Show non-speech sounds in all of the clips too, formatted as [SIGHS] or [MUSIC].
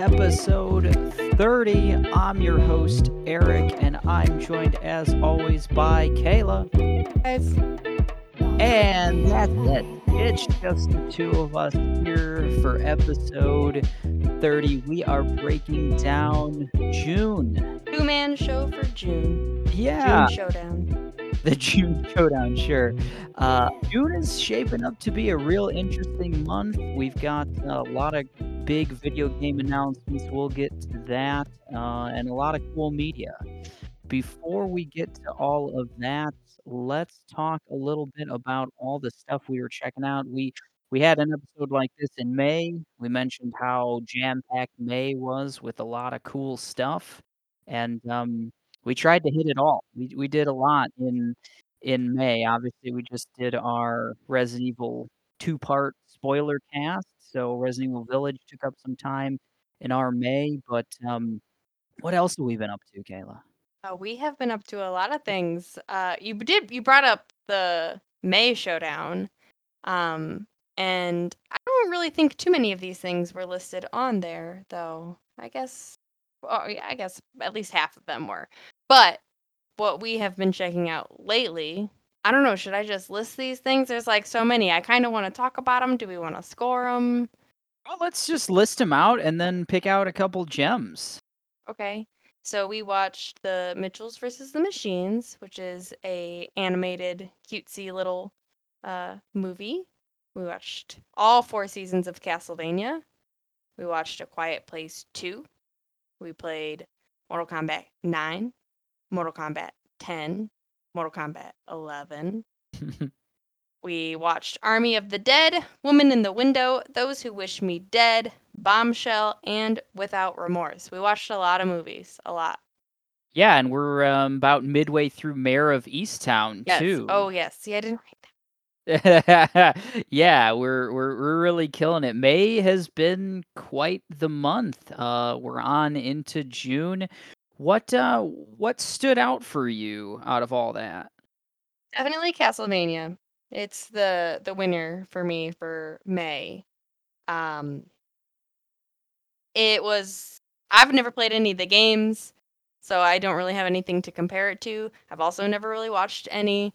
episode 30. I'm your host, Eric, and I'm joined as always by Kayla. Guys, And that's it. It's just the two of us here for episode 30. We are breaking down June. two man show for June. Yeah, June showdown. the June showdown, sure. Uh, June is shaping up to be a real interesting month. We've got a lot of big video game announcements. We'll get to that, uh, and a lot of cool media. Before we get to all of that, let's talk a little bit about all the stuff we were checking out. We we had an episode like this in May. We mentioned how jam-packed May was with a lot of cool stuff, and um, we tried to hit it all. We we did a lot in in May. Obviously, we just did our Resident Evil two-part spoiler cast, so Resident Evil Village took up some time in our May. But um, what else have we been up to, Kayla? Uh, we have been up to a lot of things. Uh, you did you brought up the May showdown, um, and I don't really think too many of these things were listed on there, though. I guess, well, I guess at least half of them were. But what we have been checking out lately, I don't know. Should I just list these things? There's like so many. I kind of want to talk about them. Do we want to score them? Well, let's just list them out and then pick out a couple gems. Okay. So we watched the Mitchells versus the Machines, which is a animated, cutesy little uh, movie. We watched all four seasons of Castlevania. We watched A Quiet Place 2. We played Mortal Kombat 9, Mortal Kombat 10, Mortal Kombat 11. [LAUGHS] We watched Army of the Dead, Woman in the Window, Those Who Wish Me Dead, Bombshell, and Without Remorse. We watched a lot of movies, a lot. yeah, and we're um, about midway through Mare of Easttown Yes. too. Oh, yes. See, I didn't write that. [LAUGHS] yeah, we're we're we're really killing it. May has been quite the month. Uh, we're on into June. What uh what stood out for you out of all that? Definitely Castlevania. It's the the winner for me for May. Um it was I've never played any of the games, so I don't really have anything to compare it to. I've also never really watched any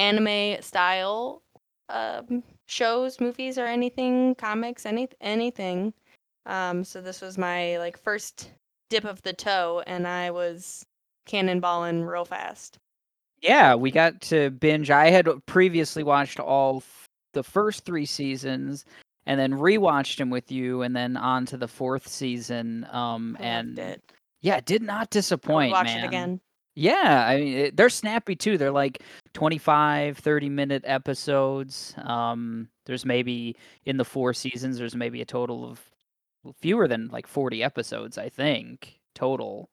anime style um shows, movies or anything, comics, any anything. Um so this was my like first dip of the toe and I was cannonballing real fast. Yeah, we got to binge. I had previously watched all the first three seasons and then rewatched them with you and then on to the fourth season. Um and it. yeah, it did not disappoint, watch man. it again. Yeah, I mean, it, they're snappy too. They're like 25, 30 minute episodes. Um, there's maybe in the four seasons, there's maybe a total of fewer than like 40 episodes, I think, total.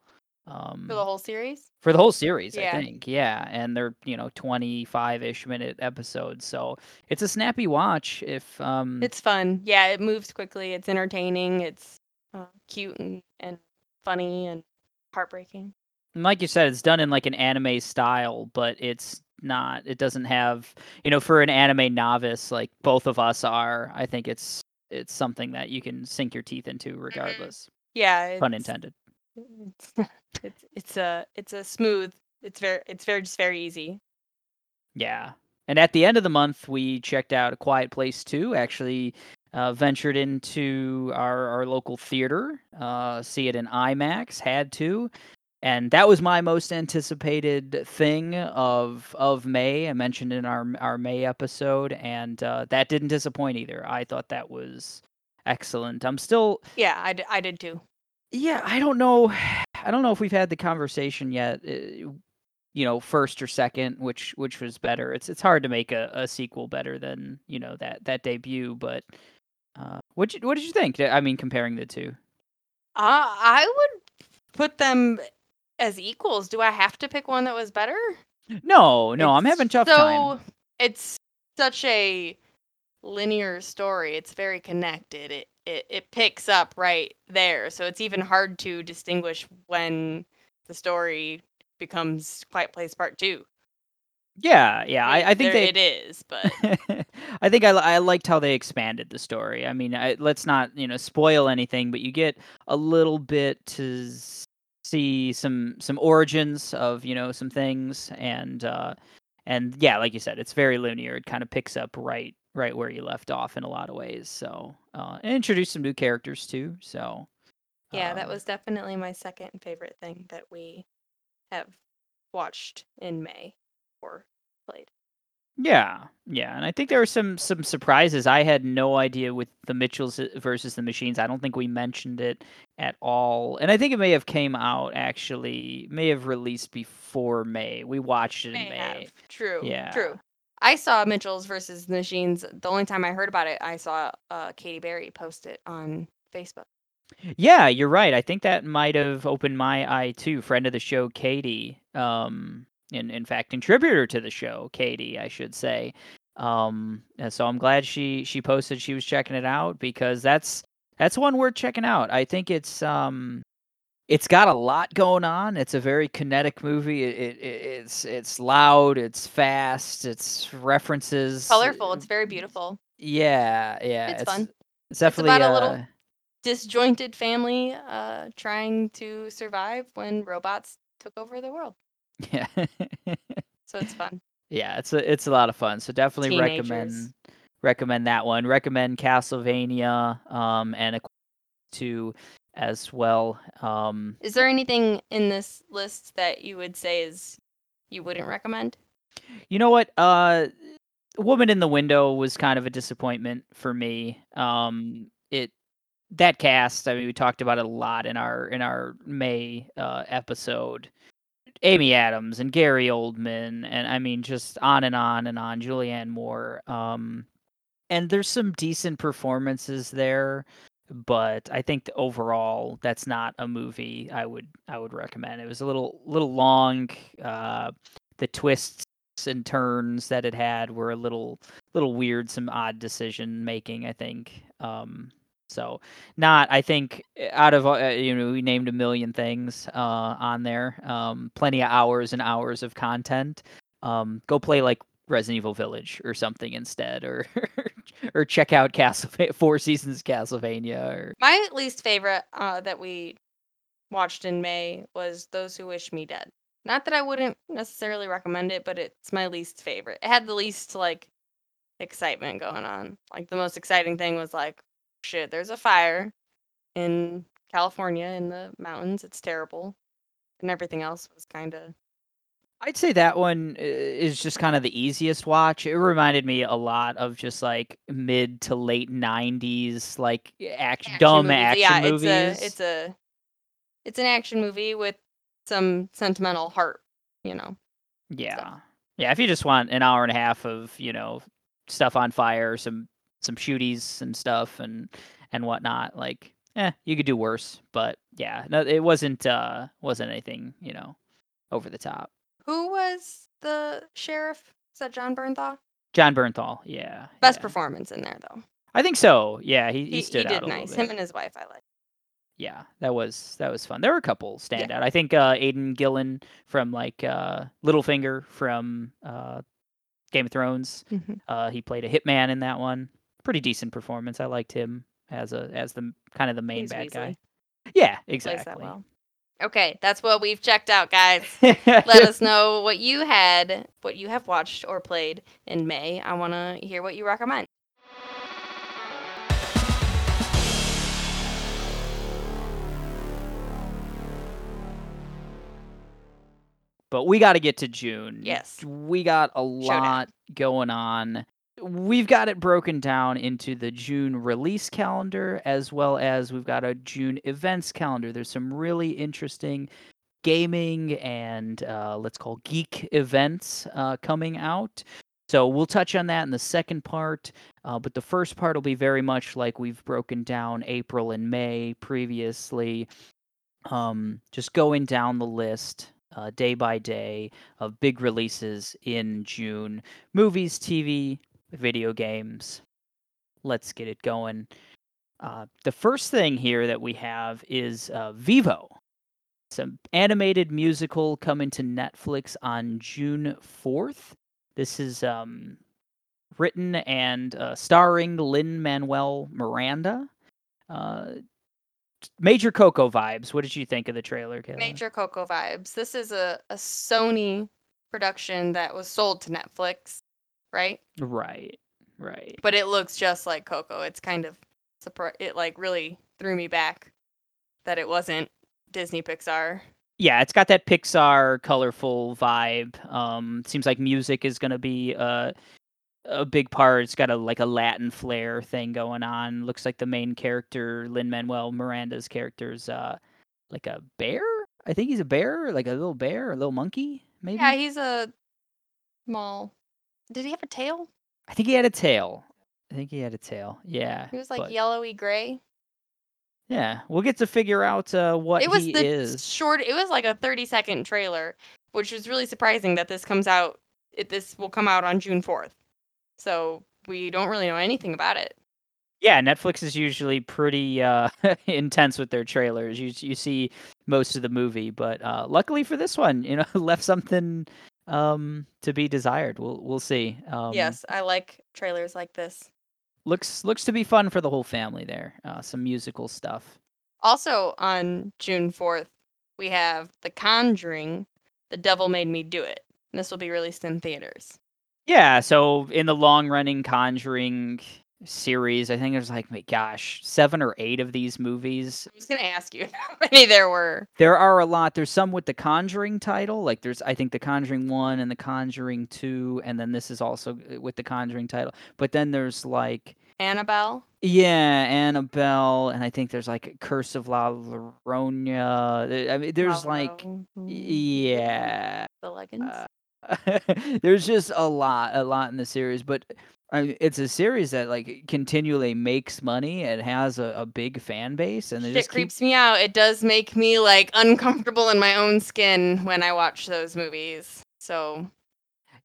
Um, For the whole series? for the whole series, I think. Yeah, and they're, you know, 25-ish minute episodes. So it's a snappy watch if um It's fun. Yeah, it moves quickly. It's entertaining. It's uh, cute and, and funny and heartbreaking. And like you said, it's done in like an anime style, but it's not. It doesn't have, you know, for an anime novice like both of us are. I think it's it's something that you can sink your teeth into regardless. Yeah, it's, Pun intended. It's [LAUGHS] it's it's a it's a smooth. It's very it's very just very easy. Yeah. And at the end of the month, we checked out A Quiet Place too. Actually, uh, ventured into our, our local theater, uh, see it in IMAX. Had to, and that was my most anticipated thing of of May. I mentioned in our our May episode, and uh, that didn't disappoint either. I thought that was excellent. I'm still Yeah, I, d- I did too. yeah, I don't know. I don't know if we've had the conversation yet. uh, You know, first or second, which which was better. It's it's hard to make a, a sequel better than you know that that debut. But uh, what what did you think? I mean, comparing the two. Uh, I would put them as equals. Do I have to pick one that was better? No, no, I'm having tough so, time. It's such a linear story. It's very connected. It, it it picks up right there. So it's even hard to distinguish when the story becomes Quiet Place Part 2. Yeah, yeah, I I think they it is, but [LAUGHS] I think I I liked how they expanded the story. I mean, I let's not, you know, spoil anything, but you get a little bit to see some some origins of, you know, some things and, uh and yeah, like you said, it's very linear. It kinda picks up right right where you left off in a lot of ways, so, uh, and introduce some new characters too, so, yeah, that um was definitely my second favorite thing that we have watched in May or played. Yeah, yeah, and I think there were some some surprises. I had no idea with the Mitchells uh, versus the Machines. I don't think we mentioned it at all, and I think it may have came out actually, may have released before May. We watched it in May May. have. True, Yeah. true. I saw Mitchell's versus the Machines. The only time I heard about it, I saw uh, Katy Berry post it on Facebook. Yeah, you're right. I think that might have opened my eye too. Friend of the show, Katie. Um, in in fact, contributor to the show, Katie, I should say. Um, and so I'm glad she she posted she was checking it out because that's that's one worth checking out. I think it's um it's got a lot going on. It's a very kinetic movie. It, it, it it's it's loud. It's fast. It's references. Colorful. It's very beautiful. Yeah, yeah. It's It's fun. it's It's definitely about a little uh disjointed family uh, trying to survive when robots took over the world. Yeah. [LAUGHS] So it's fun. Yeah, it's a it's a lot of fun. So definitely Teenagers. recommend recommend that one. Recommend Castlevania um and 2 as well. Um Is there anything in this list that you would say is you wouldn't recommend? you know what? Uh Woman in the Window was kind of a disappointment for me. Um it that cast, I mean we talked about it a lot in our in our May uh episode. Amy Adams and Gary Oldman and I mean just on and on and on Julianne Moore. Um and there's some decent performances there but i think overall that's not a movie i would i would recommend it was a little little long uh the twists and turns that it had were a little little weird some odd decision making i think um so not i think uh, out of uh, you know we named a million things uh on there um plenty of hours and hours of content um go play like Resident Evil Village or something instead, or [LAUGHS] or check out Castle Four Seasons Castlevania. Or My least favorite uh, that we watched in May was Those Who Wish Me Dead. Not that I wouldn't necessarily recommend it, but it's my least favorite. It had the least like excitement going on. Like the most exciting thing was like, shit, there's a fire in California in the mountains. It's terrible. And everything else was kind of I'd say that one uh, is just kind of the easiest watch. It reminded me a lot of just like mid to late '90s, like action, action dumb movies. action yeah, movies. it's a it's a it's an action movie with some sentimental heart, you know. Yeah. Yeah, if you just want an hour and a half of, you know, stuff on fire, some some shooties and stuff and and whatnot, like eh, you could do worse. But yeah, no it wasn't uh wasn't anything, you know, over the top. Who was the sheriff? Is that Jon Bernthal? Jon Bernthal, yeah. Best yeah. performance in there though. I think so. Yeah, he, he, He, stood out He did a nice. Him and his wife, I like. Yeah, that was that was fun. There were a couple stand Yeah. out. I think uh Aidan Gillen from like uh Littlefinger from uh Game of Thrones. Mhm. Uh, he played a hitman in that one. Pretty decent performance. I liked him as a as the kind of the main He's bad guy. Weasley. Yeah, Plays that exactly. well. Okay, that's what we've checked out, guys. [LAUGHS] Let us know what you had, what you have watched or played in May. I want to hear what you recommend. but we got to get to June. Yes. we got a lot going on. We've got it broken down into the June release calendar as well as we've got a June events calendar. There's some really interesting gaming and uh, let's call geek events uh, coming out. So we'll touch on that in the second part. Uh, but the first part will be very much like we've broken down April and May previously. Um, just going down the list uh, day by day of big releases in June movies, TV, video games. Let's get it going. Uh, the first thing here that we have is uh, Vivo. It's an animated musical coming to Netflix on June 4th. This is um, written and uh, starring Lin Manuel Miranda. Uh, major Coco vibes. What did you think of the trailer, Kayla? Major Coco vibes. This is a, a Sony production that was sold to Netflix, right? Right, right. But it looks just like Coco. It's kind of surpri- it like really threw me back that it wasn't Disney Pixar. Yeah, it's got that Pixar colorful vibe. Um, seems like music is gonna be uh, a big part. It's got a like a Latin flair thing going on. Looks like the main character, Lin Manuel Miranda's character's uh, like a bear. I think he's a bear, like a little bear, a little monkey, maybe. Yeah, he's a small. Did he have a tail? I think he had a tail. I think he had a tail. Yeah. He was like but- yellowy gray. Yeah, we'll get to figure out uh, what It was he the is. short. It was like a thirty second trailer, which was really surprising that this comes out. It, this will come out on June fourth, so we don't really know anything about it. Yeah, Netflix is usually pretty uh, [LAUGHS] intense with their trailers. You you see most of the movie, but uh, luckily for this one, you know, [LAUGHS] left something um, to be desired. We'll we'll see. Um, yes, I like trailers like this. looks looks to be fun for the whole family. There, uh, some musical stuff. Also on June fourth, we have The Conjuring. The Devil Made Me Do It. And this will be released in theaters. Yeah, so in the long running Conjuring series, I think there's like, my gosh, seven or eight of these movies. I was gonna ask you [LAUGHS] how many there were. There are a lot. There's some with the Conjuring title, like there's I think the Conjuring one and the Conjuring two, and then this is also uh, with the Conjuring title. But then there's like Annabelle. yeah, Annabelle, and I think there's like Curse of La Llorona. I mean, there's like Malroe, yeah, The Legends. uh, [LAUGHS] there's just a lot, a lot in the series, but. I it's a series that like continually makes money. and has a, a big fan base, and they Shit just keep creeps me out. It does make me like uncomfortable in my own skin when I watch those movies. So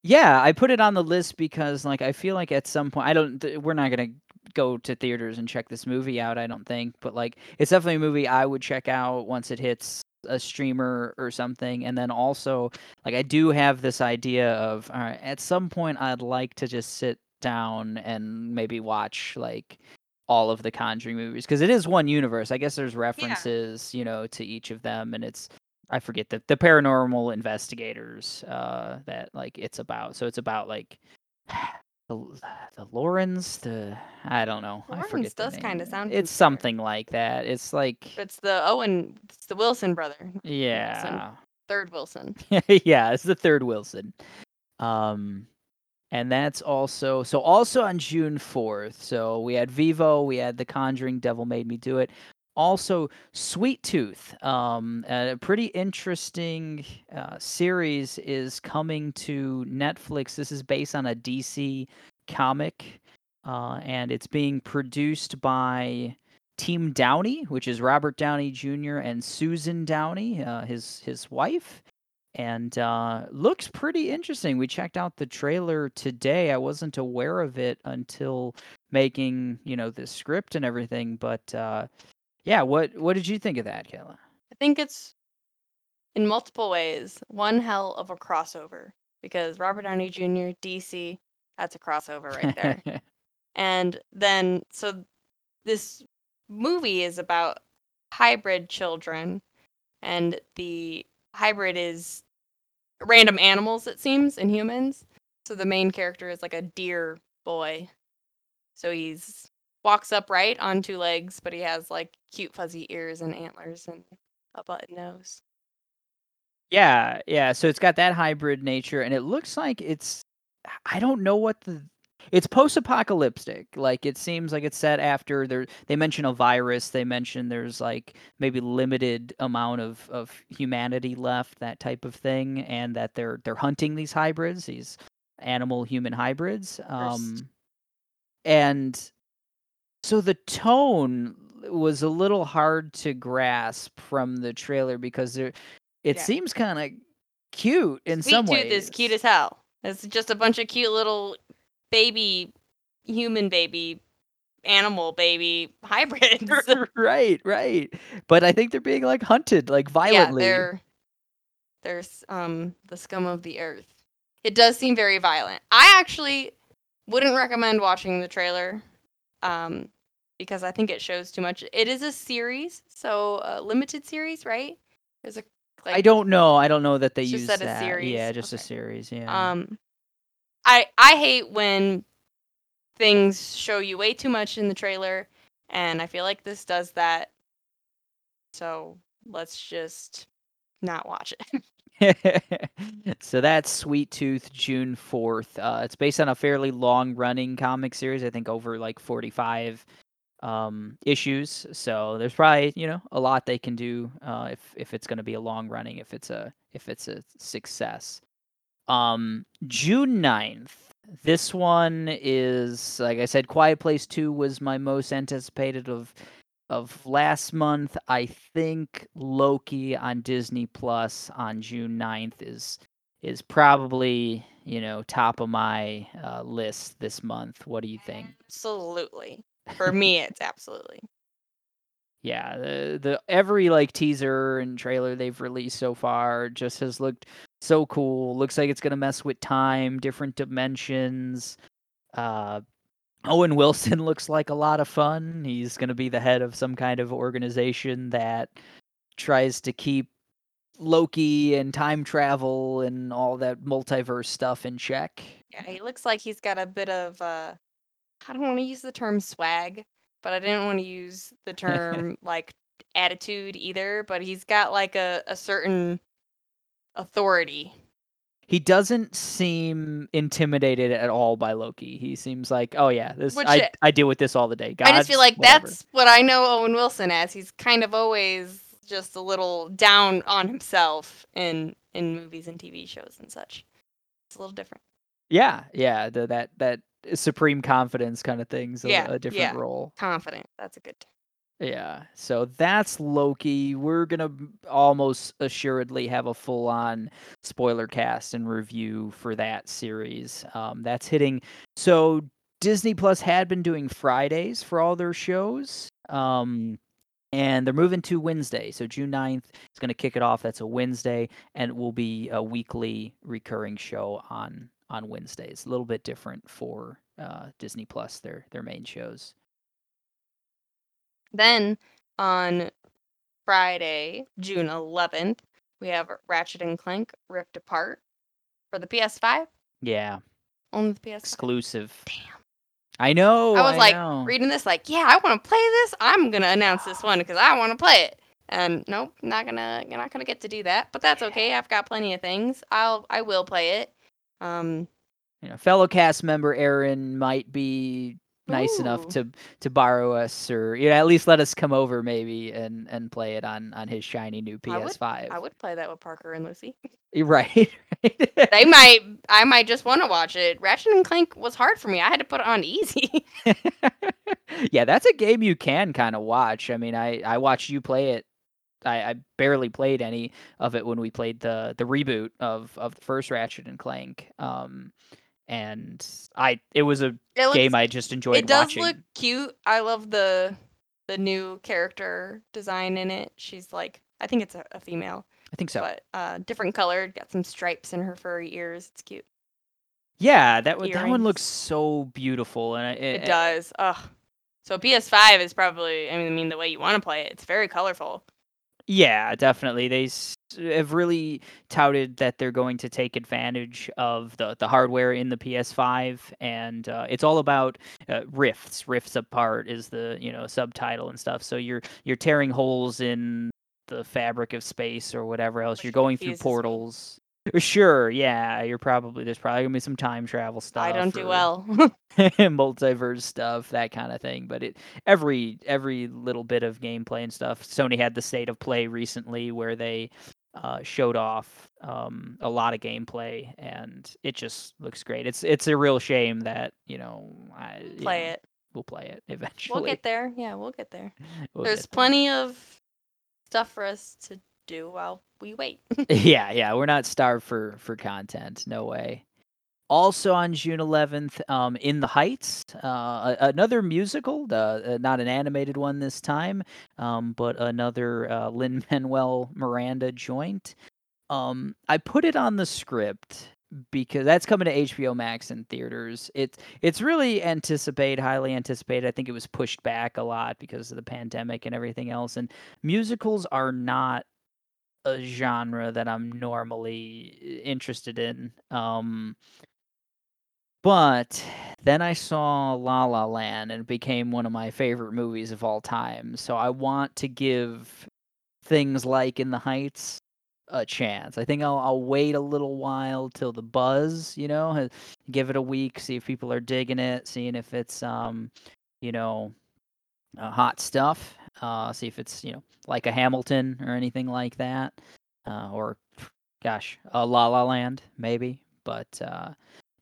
Yeah, I put it on the list because like I feel like at some point I don't th- we're not going to go to theaters and check this movie out, I don't think, but like it's definitely a movie I would check out once it hits a streamer or something and then also like I do have this idea of all right, at some point I'd like to just sit down and maybe watch like all of the Conjuring movies because it is one universe. I guess there's references, you know, to each of them and it's I forget the the paranormal investigators uh that like it's about. So it's about like [SIGHS] the the Lawrence, the I don't know. I forget does kinda sound It's something like that. It's like it's the Owen, it's the Wilson brother, yeah. third Wilson. [LAUGHS] yeah, it's the third Wilson. Um and that's also so also on June 4th. So we had Vivo, we had The Conjuring Devil Made Me Do It. Also Sweet Tooth. Um a pretty interesting uh, series is coming to Netflix. This is based on a DC comic uh and it's being produced by Team Downey, which is Robert Downey Jr. and Susan Downey, uh, his his wife and uh, looks pretty interesting. We checked out the trailer today. I wasn't aware of it until making you know the script and everything. But uh, yeah, what what did you think of that, Kayla? I think it's in multiple ways one hell of a crossover because Robert Downey Jr. DC that's a crossover right there. [LAUGHS] and then so this movie is about hybrid children and the hybrid is random animals it seems and humans so the main character is like a deer boy so he's walks upright on two legs but he has like cute fuzzy ears and antlers and a button nose yeah, yeah. So it's got that hybrid nature, and it looks like it's. I don't know what the. It's post-apocalyptic. Like it seems like it's set after there. They mention a virus. They mention there's like maybe limited amount of of humanity left, that type of thing, and that they're they're hunting these hybrids, these animal human hybrids. Um, and so the tone was a little hard to grasp from the trailer because there, it Yeah. seems kind of cute in Sweet some Tooth ways. is cute as hell. It's just a bunch of cute little baby, human baby, animal baby hybrids. [LAUGHS] [LAUGHS] right, right. But I think they're being like hunted like yeah, violently. they're they're s- um the scum of the earth. it does seem very violent. I actually wouldn't recommend watching the trailer, um, because I think it shows too much. It is a series, so a limited series, right? There's a like, I don't know. I don't know that they use just that a series? Yeah, just a series. Yeah. Um, I I hate when things show you way too much in the trailer, and I feel like this does that. So let's just not watch it. [LAUGHS] [LAUGHS] so that's Sweet Tooth, June fourth. Uh, it's based on a fairly long-running comic series. I think over like forty-five um, issues. So there's probably you know a lot they can do uh, if if it's going to be a long running. If it's a if it's a success. Um, June 9th. This one is like I said, Quiet Place Two was my most anticipated of of last month. I think Loki on Disney Plus on June 9th is is probably you know top of my uh, list this month. What do you think? Absolutely. For me, it's absolutely. Yeah, the the every like teaser and trailer they've released so far just has looked so cool. Looks like it's gonna mess with time, different dimensions. Uh, Owen Wilson [LAUGHS] looks like a lot of fun. He's gonna be the head of some kind of organization that tries to keep Loki and time travel and all that multiverse stuff in check. Yeah, he looks like he's got a bit of uh I don't want to use the term swag, but I didn't want to use the [LAUGHS] term like attitude either, but he's got like a, a certain authority. He doesn't seem intimidated at all by Loki. He seems like, oh yeah, this Which I uh, I deal with this all the day. I just feel like whatever. that's what I know Owen Wilson as. He's kind of always just a little down on himself in in movies and TV shows and such. It's a little different. yeah, yeah, the, that that supreme confidence kind of thing's a, Yeah, a different yeah. role. Confident. That's a good. Yeah, so that's Loki. We're gonna almost assuredly have a full-on spoiler cast and review for that series. Um, that's hitting. So Disney Plus had been doing Fridays for all their shows, um, and they're moving to Wednesday. So June 9th is gonna kick it off. That's a Wednesday, and it will be a weekly recurring show on on Wednesdays. A little bit different for uh, Disney Plus, their their main shows. Then on Friday, June 11th, we have Ratchet and Clank Rift Apart for the PS5. Yeah. Only the PS5. exclusive. Damn. I know. I was like know. reading this, like, yeah, I want to play this. I'm gonna announce this one because I want to play it. And nope, not gonna, you're not gonna get to do that. But that's okay. [LAUGHS] I've got plenty of things. I'll, I will play it. Um, you know, fellow cast member Aaron might be nice enough to to borrow us or you know, at least let us come over maybe and and play it on on his shiny new PS5. I would play that with Parker and Lucy. Right. [LAUGHS] right. They might, I might just want to watch it. Ratchet and Clank was hard for me. I had to put it on easy. [LAUGHS] yeah, that's a game you can kind of watch. I mean, I I watched you play it. I, I barely played any of it when we played the the reboot of of the first Ratchet and Clank. Um, and I it was a It looks, game I just enjoyed it does watching. look cute. I love the the new character design in it. She's like, I think it's a, a female, I think so. but uh, different colored. Got some stripes in her furry ears. It's cute. Yeah, that one- that one looks so beautiful, and I- It it, does. Ugh. So PS5 is probably. I mean, I mean the way you want to play it. It's very colorful. Yeah, definitely. They s- have really touted that they're going to take advantage of the, the hardware in the PS5, and uh, it's all about uh, rifts. Rifts apart is the you know subtitle and stuff. So you're you're tearing holes in the fabric of space or whatever else. Which You're going through confuses me. portals. Sure, yeah, you're probably there's probably gonna be some time travel stuff. I don't do well. [LAUGHS] [LAUGHS] multiverse stuff, that kind of thing. But it every every little bit of gameplay and stuff. Sony had the state of play recently where they uh, showed off um, a lot of gameplay, and it just looks great. It's it's a real shame that you know I, you play know, it. We'll play it eventually. We'll get there. Yeah, we'll get there. [LAUGHS] We'll There's get there. plenty of stuff for us to do while we wait. [LAUGHS] yeah, yeah, we're not starved for for content. No way. Also on June 11th, um, In the Heights, uh, another musical, uh, not an animated one this time, um, but another uh, Lin Manuel Miranda joint. Um, I put it on the script because that's coming to HBO Max and theaters. It's it's really anticipated, highly anticipated. I think it was pushed back a lot because of the pandemic and everything else. And musicals are not a genre that I'm normally uh, interested in. Um, but then I saw La La Land and it became one of my favorite movies of all time. So I want to give things like In the Heights a chance. I think I'll I'll wait a little while till the buzz, you know, give it a week, see if people are digging it, seeing if it's um, you know, uh, hot stuff. Uh, see if it's you know like a Hamilton or anything like that, uh, or gosh, a La La Land maybe. But uh,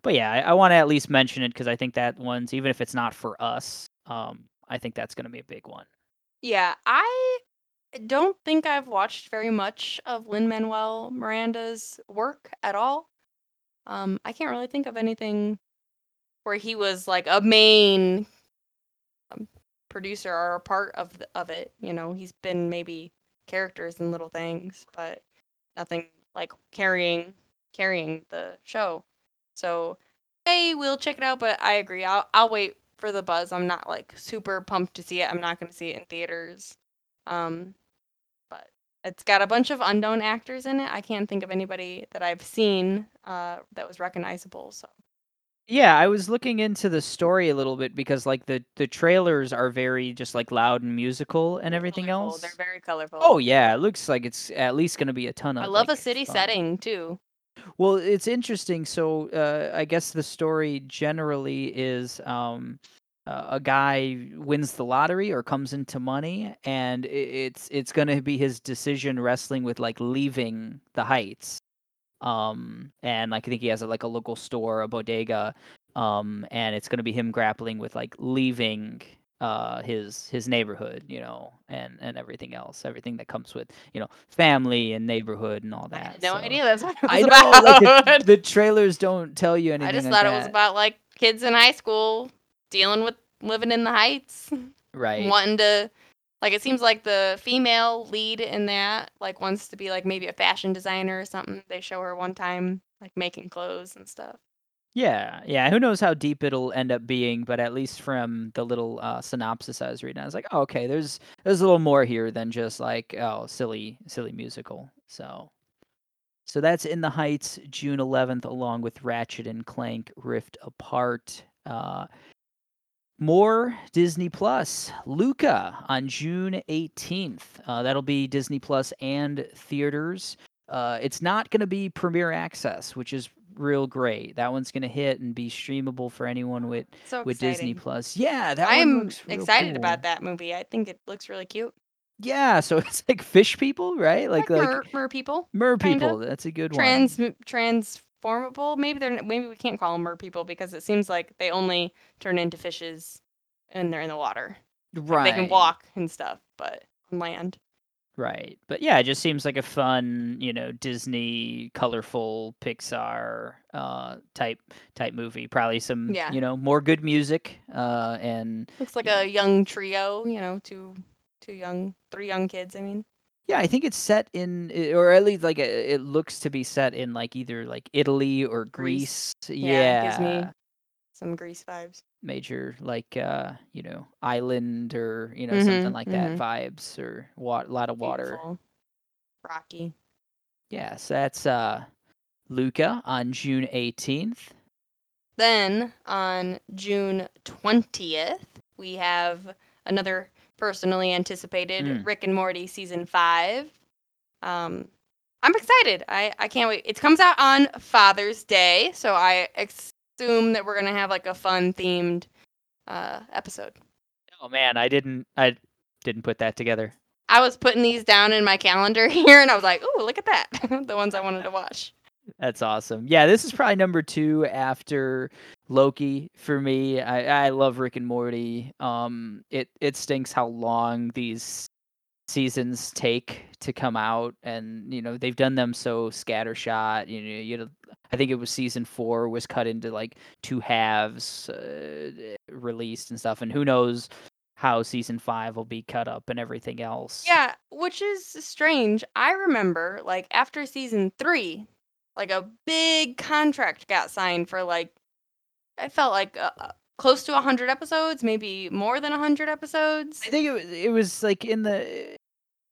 but yeah, I, I want to at least mention it because I think that one's even if it's not for us, um, I think that's going to be a big one. Yeah, I don't think I've watched very much of Lin Manuel Miranda's work at all. Um, I can't really think of anything where he was like a main um, producer are a part of the, of it. You know, he's been maybe characters and little things, but nothing like carrying carrying the show. So, hey, we'll check it out. But I agree. I'll I'll wait for the buzz. I'm not like super pumped to see it. I'm not going to see it in theaters. Um, but it's got a bunch of unknown actors in it. I can't think of anybody that I've seen uh, that was recognizable. So Yeah, I was looking into the story a little bit because like the the trailers are very just like loud and musical and everything colorful. else. They're very colorful. Oh yeah, it looks like it's at least going to be a ton of. I love like, a city fun. setting too. Well, it's interesting. So uh, I guess the story generally is um, uh, a guy wins the lottery or comes into money, and i- it's it's going to be his decision wrestling with like leaving the heights. Um, and like I think he has a, like a local store, a bodega, um, and it's going to be him grappling with like leaving uh his his neighborhood you know and and everything else everything that comes with you know family and neighborhood and all that no so- idea that's what I know, about. like the, the trailers don't tell you anything. I just like thought it was about like kids in high school dealing with living in the heights, right. wanting to like it seems like the female lead in that like wants to be like maybe a fashion designer or something. They show her one time like making clothes and stuff. Yeah, yeah. Who knows how deep it'll end up being? But at least from the little uh, synopsis I was reading, I was like, oh, okay, there's there's a little more here than just like oh, silly, silly musical. So, so that's in the Heights, June 11th, along with Ratchet and Clank Rift Apart. Uh, more Disney Plus. Luca on June 18th. Uh, that'll be Disney Plus and theaters. Uh, it's not going to be premiere access, which is real great. That one's going to hit and be streamable for anyone with So with. Disney Plus. Yeah, that I'm excited cool. about that movie. I think it looks really cute. Yeah, so [LAUGHS] it's like fish people, right? Like like mer, mer people. mer kinda. people. That's a good one. Trans one. Transformable. Maybe they're maybe we can't call them mer people because it seems like they only turn into fishes and they're in the water. Like, Right. They can walk and stuff, but on land. Right. But yeah, it just seems like a fun, you know, Disney colorful Pixar uh type type movie. Probably some, Yeah. you know, more good music uh and Looks like a young trio, you know, two two young three young kids, I mean. Yeah, I think it's set in or at least like it, it looks to be set in like either like Italy or Greece. Greece. Yeah, Yeah. it gives me some Greece vibes. major like uh, you know, island or, you know, something Mhm, like that mhm. vibes or wa- a lot of water. Beautiful. Rocky. Yeah, so that's uh Luca on June 18th. Then on June 20th, we have another personally anticipated Mm. Rick and Morty season 5. Um I'm excited. I I can't wait. It comes out on Father's Day, so I assume that we're going to have like a fun themed uh episode. Oh man, I didn't I didn't put that together. I was putting these down in my calendar [LAUGHS] here and I was like, "Ooh, look at that." [LAUGHS] the ones I wanted to watch. That's awesome. Yeah, this is probably number two after Loki for me. I, I love Rick and Morty. Um, it it stinks how long these seasons take to come out, and you know they've done them so scattershot. You know, you know, I think it was season four was cut into like two halves, uh, released and stuff, and who knows how season five will be cut up and everything else. Yeah, which is strange. I remember like after season 3, like a big contract got signed for like I felt like uh, close to 100 episodes, maybe more than 100 episodes. I think it was, it was like in the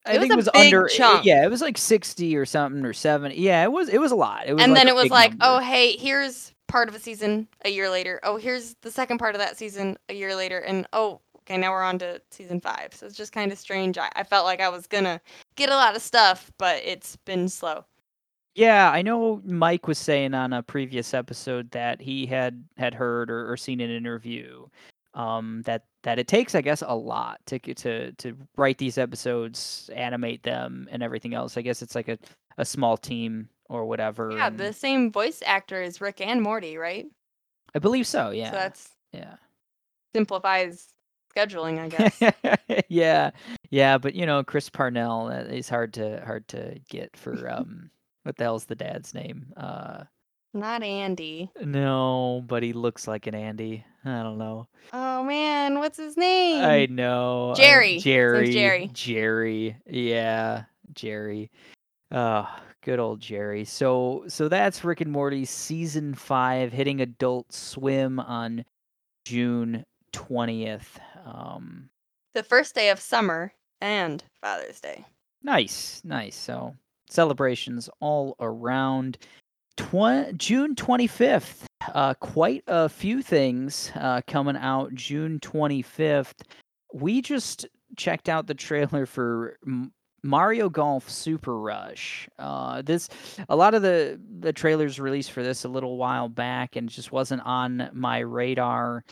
I It think it was under chunk. yeah, it was like 60 or something or 70. Yeah, it was it was a lot. It was and like then it was like, number. oh, hey, here's part of a season a year later. Oh, here's the second part of that season a year later. And oh, okay, now we're on to season five. So it's just kind of strange. I, I felt like I was going to get a lot of stuff, but it's been slow. Yeah, I know Mike was saying on a previous episode that he had had heard or, or seen an interview um, that that it takes, I guess, a lot to to to write these episodes, animate them, and everything else. I guess it's like a, a small team or whatever. Yeah, and- the same voice actor as Rick and Morty, right? I believe so. Yeah, So that's yeah. simplifies scheduling, I guess. [LAUGHS] yeah, yeah, but you know, Chris Parnell uh, is hard to hard to get for [LAUGHS] um, what the hell's the dad's name? Uh, Not Andy. no, but he looks like an Andy. I don't know. Oh man, what's his name? I know. uh, Jerry. Name's Jerry. Jerry. Jerry. Yeah, Jerry. Oh, good old Jerry. So so that's Rick and Morty season 5 hitting Adult Swim on June 20th. Um the first day of summer and Father's Day. nice, nice. So celebrations all around. Tw- June 25th. Uh, quite a few things uh, coming out June 25th. We just checked out the trailer [LAUGHS] for M- Mario Golf Super Rush. Uh, this a lot of the the trailers released for this a little while back and just wasn't on my radar.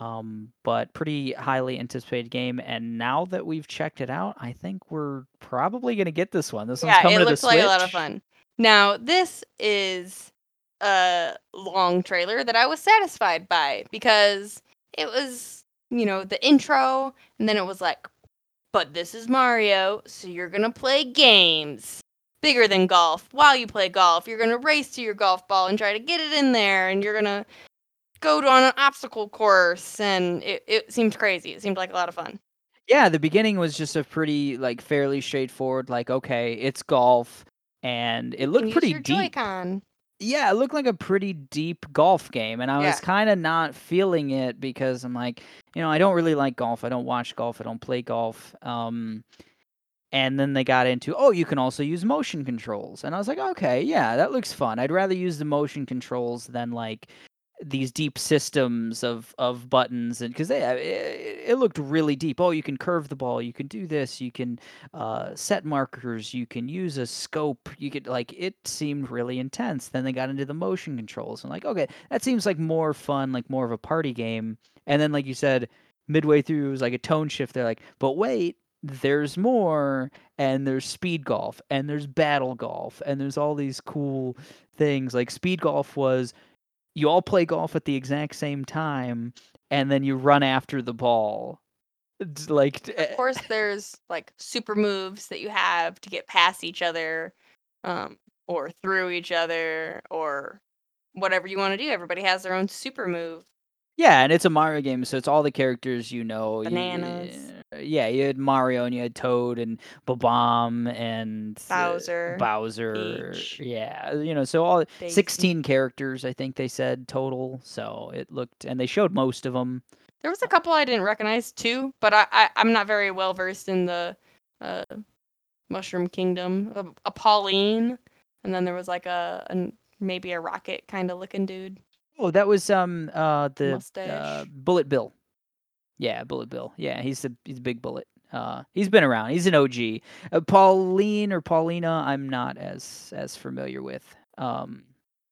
Um, but pretty highly anticipated game, and now that we've checked it out, I think we're probably gonna get this one. This one's yeah, coming it to the looks like a lot of fun. Now, this is a long trailer that I was satisfied by because it was, you know, the intro, and then it was like, but this is Mario, so you're gonna play games bigger than golf. While you play golf, you're gonna race to your golf ball and try to get it in there, and you're gonna go on an obstacle course, and it, it seemed crazy. It seemed like a lot of fun. Yeah, the beginning was just a pretty like fairly straightforward. Like, okay, it's golf, and it looked pretty deep. Joy-Con. Yeah, it looked like a pretty deep golf game, and I Yeah. was kind of not feeling it because I'm like, you know, I don't really like golf. I don't watch golf. I don't play golf. Um, and then they got into, oh, you can also use motion controls, and I was like, okay, yeah, that looks fun. I'd rather use the motion controls than like these deep systems of of buttons and because they uh, it, it looked really deep. Oh you can curve the ball you can do this you can uh, set markers you can use a scope you could like it seemed really intense. Then they got into the motion controls and like okay that seems like more fun like more of a party game. And then like you said midway through it was like a tone shift they're like but wait there's more and there's speed golf and there's battle golf and there's all these cool things. Like speed golf was you all play golf at the exact same time and then you run after the ball. It's like eh, of course there's like super moves that you have to get past each other um or through each other or whatever you want to do. Everybody has their own super move yeah and it's a mario game so it's all the characters you know You- Bananas. yeah you had mario and you had toad and Bomb and uh, Bowser, bowser Peach. yeah you know so all Daisy. 16 characters i think they said total so it looked and they showed most of them there was a couple i didn't recognize too but i, I i'm not very well versed in the uh mushroom kingdom a, a pauline and then there was like a, a maybe a rocket kind of looking dude oh that was um uh the uh, Mustache. bullet bill. Yeah bullet bill. Yeah he's the he's a big bullet. Uh he's been around. He's an og uh, pauline or paulina i'm not as as familiar with. Um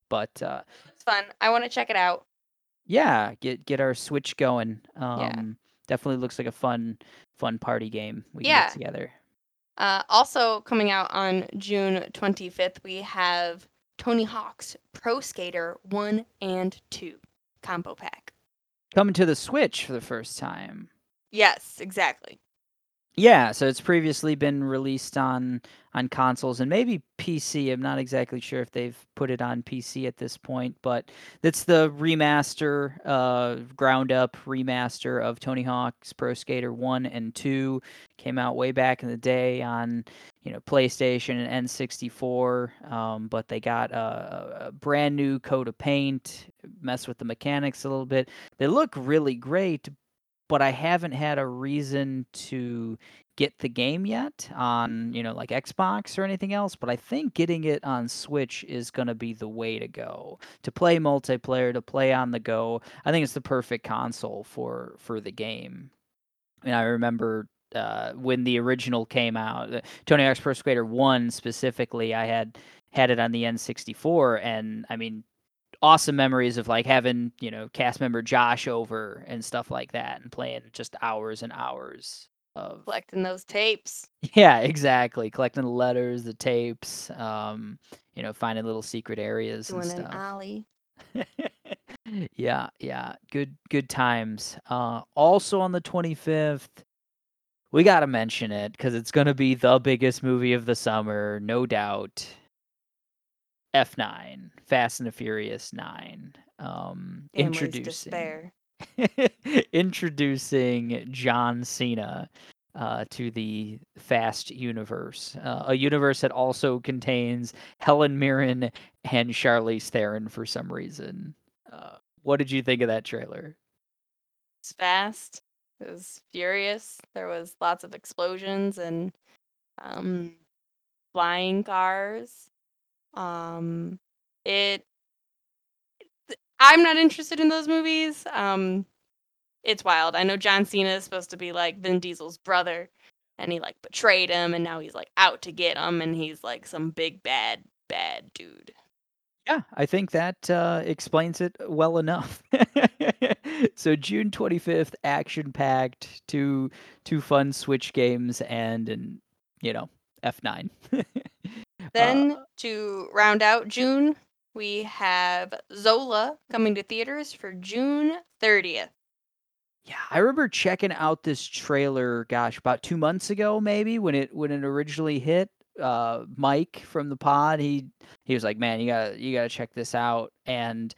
but uh it's fun. I want to check it out. Yeah get get our switch going. Um definitely looks like a fun fun party game we can Yeah. get together. Uh, also coming out on June 25th, we have Tony Hawk's Pro Skater 1 and 2 combo pack. coming to the switch for the first time Yes, exactly. Yeah, so it's previously been released on on consoles and maybe PC. I'm not exactly sure if they've put it on PC at this point, but it's the remaster, uh, ground up remaster of Tony Hawk's Pro Skater 1 and 2. Came out way back in the day on, you know, PlayStation and N64, um, but they got a, a brand new coat of paint, mess with the mechanics a little bit. They look really great, but I haven't had a reason to get the game yet on, you know, like Xbox or anything else, but I think getting it on Switch is going to be the way to go. To play multiplayer, to play on the go. I think it's the perfect console for for the game. And I remember uh, when the original came out, uh, Tony Hawk's Pro Skater 1 specifically, I had had it on the N64 and I mean awesome memories of like having you know cast member Josh over and stuff like that, and playing just hours and hours of collecting those tapes. [LAUGHS] Yeah, exactly. Collecting the letters, the tapes, um, you know, finding little secret areas Doing and stuff. an alley. [LAUGHS] yeah, yeah. Good good times. Uh also on the 25th, we got to mention it cuz it's going to be the biggest movie of the summer, no doubt. F9, Fast and the Furious 9. Um, introducing [LAUGHS] introducing John Cena uh, to the Fast universe, uh, a universe that also contains Helen Mirren and Charlize Theron for some reason. Uh, what did you think of that trailer? It's fast. It was furious. There was lots of explosions and um, flying cars. Um, it. I'm not interested in those movies. Um, it's wild. I know John Cena is supposed to be like Vin Diesel's brother, and he like betrayed him, and now he's like out to get him, and he's like some big bad bad dude. Yeah, I think that uh, explains it well enough. [LAUGHS] so June 25th, action packed, two two fun Switch games, and and you know F9. [LAUGHS] Then uh, to round out June, we have Zola coming to theaters for June 30th. Yeah, I remember checking out this trailer, gosh, about two months ago, maybe when it when it originally hit. Uh, Mike from the pod, he he was like, "Man, you gotta you gotta check this out," and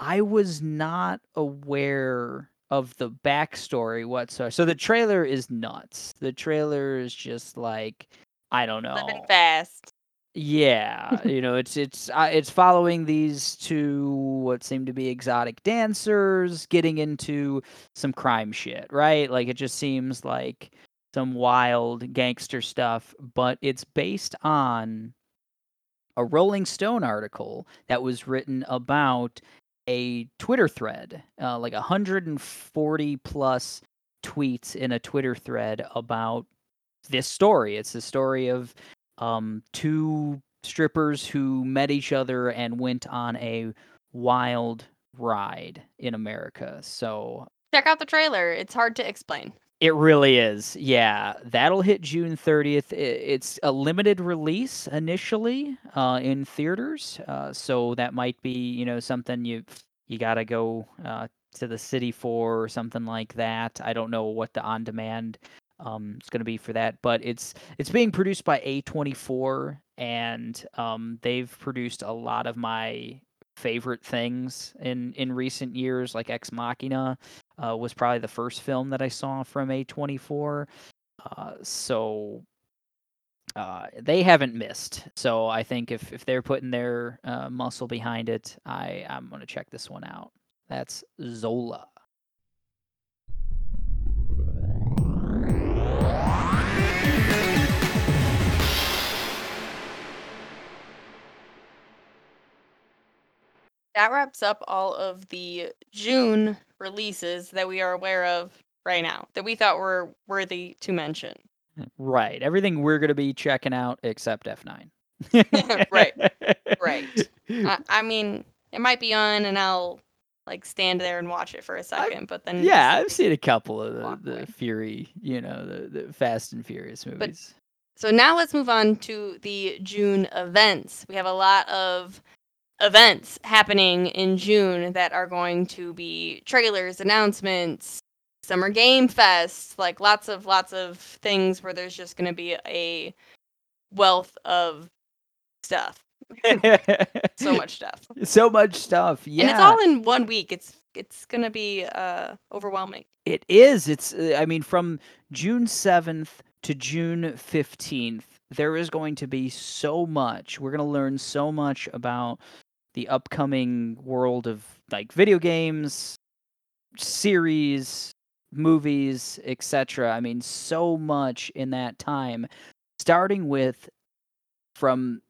I was not aware of the backstory whatsoever. So the trailer is nuts. The trailer is just like I don't know. Living fast. Yeah, you know, it's it's uh, it's following these two what seem to be exotic dancers getting into some crime shit, right? Like it just seems like some wild gangster stuff, but it's based on a Rolling Stone article that was written about a Twitter thread, uh, like 140 plus tweets in a Twitter thread about this story. It's the story of um, two strippers who met each other and went on a wild ride in America. So Check out the trailer. It's hard to explain. it really is. Yeah, that'll hit June 30th. It's a limited release initially uh, in theaters, uh, so that might be you know something you you gotta go uh, to the city for or something like that. I don't know what the on demand um, is going to be for that, but it's it's being produced by A24, and um, they've produced a lot of my favorite things in in recent years, like Ex Machina uh, was probably the first film that I saw from A24. Uh, so uh, they haven't missed. So I think if if they're putting their uh, muscle behind it, I I'm gonna check this one out. That's Zola. That wraps up all of the June releases that we are aware of right now that we thought were worthy to mention. Mm-hmm. Right. Everything we're gonna be checking out except F9. [LAUGHS] Right, right. I, [LAUGHS] I mean, it might be on and I'll like stand there and watch it for a second, but then Yeah, I've seen a couple of the, the. Fury, you know, the, the Fast and Furious movies. But, So now let's move on to the June events. We have a lot of events happening in June that are going to be trailers, announcements, Summer Game Fest, like lots of lots of things where there's just going to be a wealth of stuff. [LAUGHS] so much stuff. So much stuff. Yeah. And it's all in one week. It's it's going to be uh overwhelming. It is. It's uh, I mean from June 7th to June 15th there is going to be so much. We're going to learn so much about the upcoming world of like video games, series, movies, etc. I mean so much in that time starting with from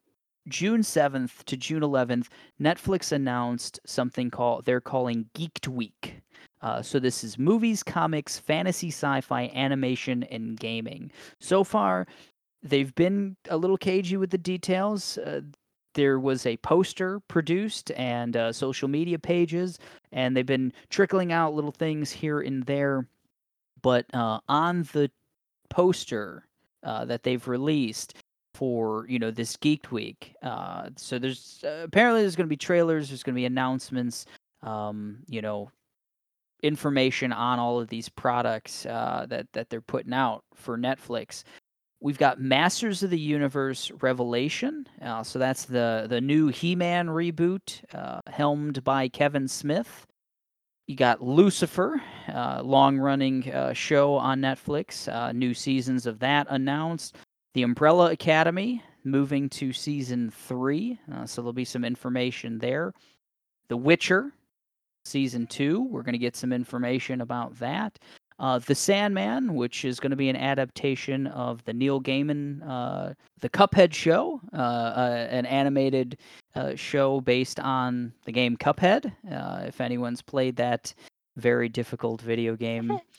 June 7th to June 11th, Netflix announced something called they're calling Geeked Week. Uh, so this is movies, comics, fantasy, sci-fi, animation, and gaming. So far, they've been a little cagey with the details. Uh, there was a poster produced and uh, social media pages, and they've been trickling out little things here and there. But uh, on the poster uh, that they've released for you know this Geeked Week, uh, so there's apparently there's going to be trailers, there's going to be announcements, um, you know, information on all of these products uh, that that they're putting out for Netflix. We've got Masters of the Universe Revelation, uh, so that's the the new He-Man reboot, uh, helmed by Kevin Smith. You got Lucifer, uh, long-running uh, show on Netflix. Uh, new seasons of that announced. The Umbrella Academy moving to season three, so there'll be some information there. The Witcher season two. We're going to get some information about that. Uh, the Sandman, which is going to be an adaptation of the Neil Gaiman, uh, the Cuphead show, uh, uh an animated uh, show based on the game Cuphead. Uh, if anyone's played that very difficult video game. [LAUGHS]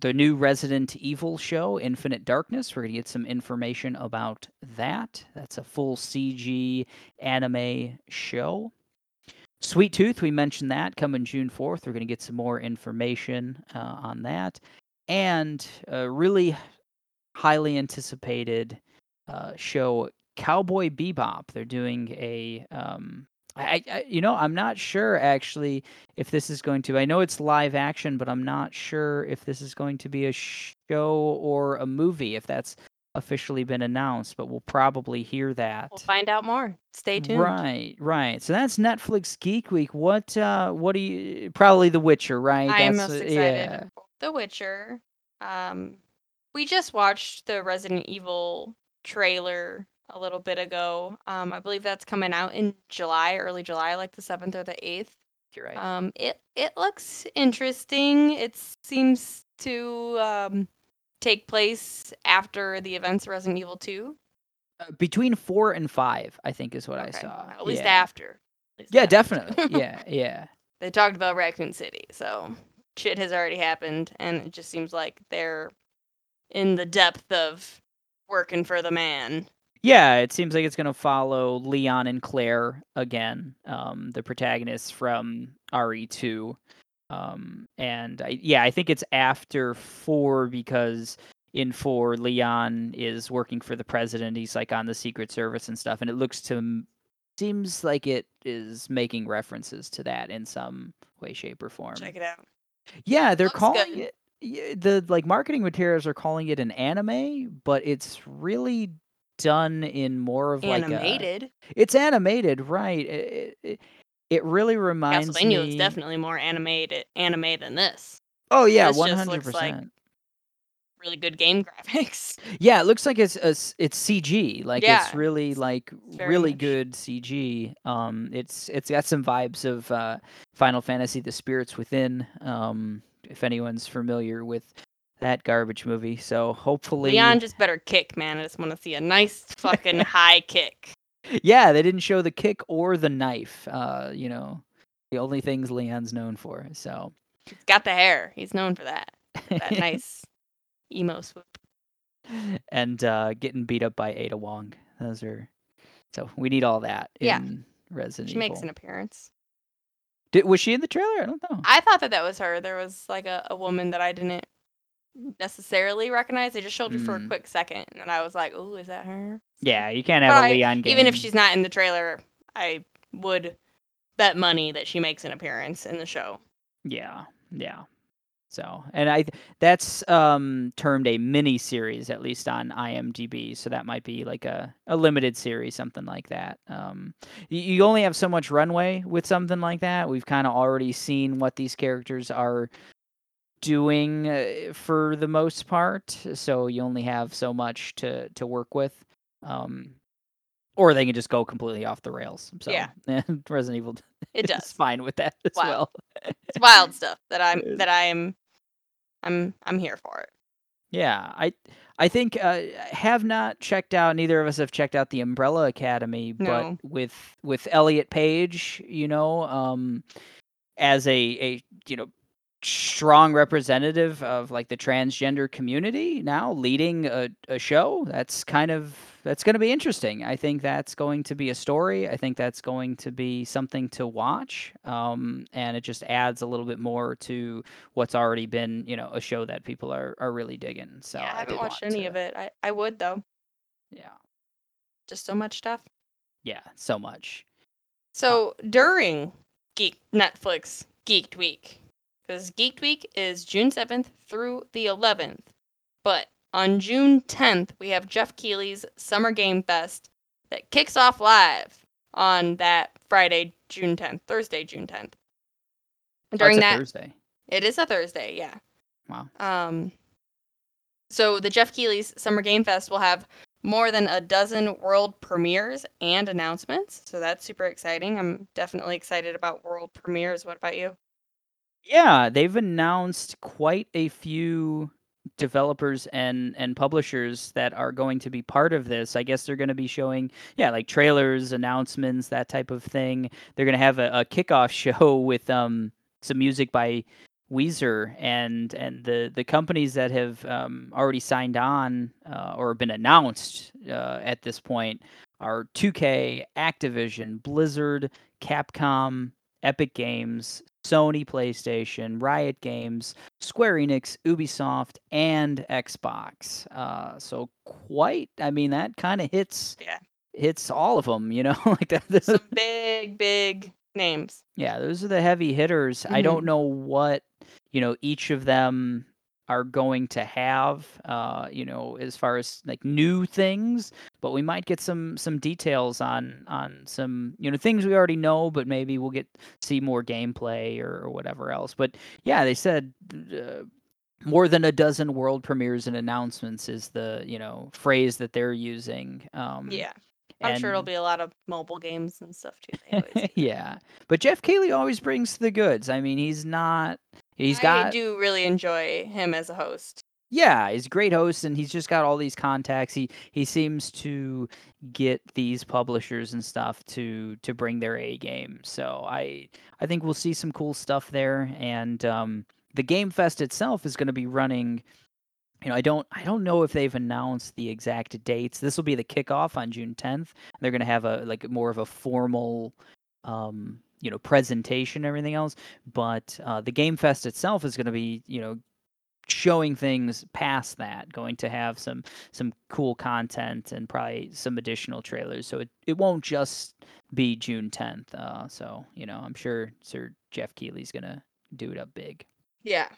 the new Resident Evil show, Infinite Darkness. We're going to get some information about that. That's a full CG anime show. Sweet Tooth, we mentioned that coming June 4th. We're going to get some more information uh, on that. And a really highly anticipated uh, show, Cowboy Bebop. They're doing a. Um, I, I, you know, I'm not sure actually if this is going to. I know it's live action, but I'm not sure if this is going to be a show or a movie. If that's officially been announced, but we'll probably hear that. We'll find out more. Stay tuned. Right, right. So that's Netflix Geek Week. What uh what do you probably The Witcher, right? I am that's, most excited. Yeah. The Witcher. Um we just watched the Resident Evil trailer a little bit ago. Um I believe that's coming out in July, early July, like the 7th or the 8th. You're right. Um it it looks interesting. It seems to um take place after the events of Resident Evil 2? Uh, between four and five, I think is what okay. I saw. At least yeah. after. At least yeah, after. definitely. [LAUGHS] yeah, yeah. They talked about Raccoon City, so shit has already happened, and it just seems like they're in the depth of working for the man. Yeah, it seems like it's going to follow Leon and Claire again, um, the protagonists from RE2. Um, and I, yeah, I think it's after four because in four, Leon is working for the president. He's like on the Secret Service and stuff, and it looks to seems like it is making references to that in some way, shape, or form. Check it out. Yeah, they're Looks calling good. it the like marketing materials are calling it an anime, but it's really done in more of animated. like animated. It's animated, right? It, it, it really reminds Castlevania me. is definitely more animated anime than this. Oh yeah, one hundred percent. Really good game [LAUGHS] graphics. Yeah, it looks like it's a, it's CG. Like yeah, it's really it's like really much. good CG. Um, it's it's got some vibes of uh, Final Fantasy: The Spirits Within. Um, if anyone's familiar with that garbage movie, so hopefully Leon just better kick, man. I just want to see a nice [LAUGHS] fucking high kick yeah, they didn't show the kick or the knife. Uh, you know, the only things Leon's known for. So he's got the hair. He's known for that. That [LAUGHS] nice emo swoop. And uh, getting beat up by Ada Wong. Those are so we need all that yeah. in Resident she Evil. makes an appearance. Did, was she in the trailer? I don't know. I thought that that was her. There was like a, a woman that I didn't necessarily recognize. They just showed her for a mm. quick second, and I was like, "Oh, is that her?" Yeah, you can't have a Leon game. Even if she's not in the trailer, I would bet money that she makes an appearance in the show. Yeah, yeah. So, and I that's um, termed a mini series, at least on IMDb. So that might be like a, a limited series, something like that. Um, you, you only have so much runway with something like that. We've kind of already seen what these characters are doing uh, for the most part. So you only have so much to to work with. Um, or they can just go completely off the rails. So Yeah. [LAUGHS] Resident Evil it does. fine with that as Wow. well. It's wild [LAUGHS] stuff that I'm that I am I'm I'm here for it. Yeah, I I think uh, have not checked out. Neither of us have checked out the Umbrella Academy, No. but with with Elliot Page, you know, um, as a a you know strong representative of like the transgender community now leading a, a show that's kind of that's going to be interesting i think that's going to be a story i think that's going to be something to watch um, and it just adds a little bit more to what's already been you know a show that people are, are really digging so yeah, I haven't did watched any to- of it. I, I would though. yeah Just so much stuff. yeah so much So during Geek Netflix Geeked Week, because Geeked Week is June 7th through the 11th, but on June 10th we have Geoff Keighley's Summer Game Fest that kicks off live on that Friday, June 10th, Thursday, June 10th. Oh, During it's a that, thursday it is a Thursday, yeah. Wow. Um, so the Geoff Keighley's Summer Game Fest will have more than a dozen world premieres and announcements. So that's super exciting. I'm definitely excited about world premieres. What about you? Yeah, they've announced quite a few developers and and publishers that are going to be part of this. I guess they're going to be showing yeah, like trailers, announcements, that type of thing. They're going to have a, a kickoff [LAUGHS] show with um some music by Weezer and and the the companies that have um, already signed on uh, or been announced uh, at this point are 2K, Activision, Blizzard, Capcom, Epic Games, Sony PlayStation, Riot Games, Square Enix, Ubisoft, and Xbox. Uh, so quite, I mean, that kind of hits Yeah. hits all of them, you know, [LAUGHS] like that. Some big, big names. Yeah, those are the heavy hitters. I don't know what, you know, each of them are going to have, uh, you know, as far as like new things, but we might get some some details on on some, you know, things we already know, but maybe we'll get see more gameplay or, or whatever else. But yeah, they said uh, more than a dozen world premieres and announcements is the, you know, phrase that they're using. Um Yeah. I'm sure it'll be a lot of mobile games and stuff too. They always [LAUGHS] do. yeah, but Geoff Keighley always brings the goods. I mean, he's not. He's I got. do really enjoy him as a host. Yeah, he's a great host, and he's just got all these contacts. He he seems to get these publishers and stuff to to bring their A game. So I I think we'll see some cool stuff there. And um, the Game Fest itself is going to be running. You know, I don't I don't know if they've announced the exact dates. This will be the kickoff on June 10th. They're going to have a like more of a formal um, you know, presentation and everything else, but uh, the Game Fest itself is going to be, you know, showing things past that going to have some some cool content and probably some additional trailers. So it, it won't just be june 10th uh, so you know i'm sure sir Geoff Keighley's gonna do it up big. Yeah.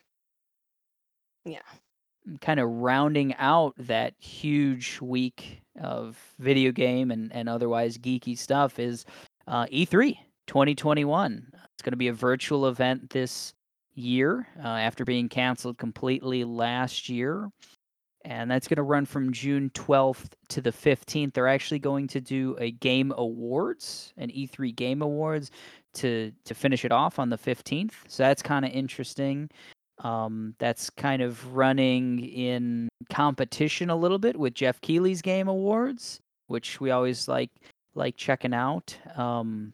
Yeah. Kind of rounding out that huge week of video game and, and otherwise geeky stuff is uh, E3 2021. It's going to be a virtual event this year uh, after being canceled completely last year. And that's going to run from June 12th to the 15th. They're actually going to do a game awards, an E3 game awards to to finish it off on the 15th. So that's kind of interesting um, that's kind of running in competition a little bit with Geoff Keighley's Game Awards, which we always like like checking out. Um,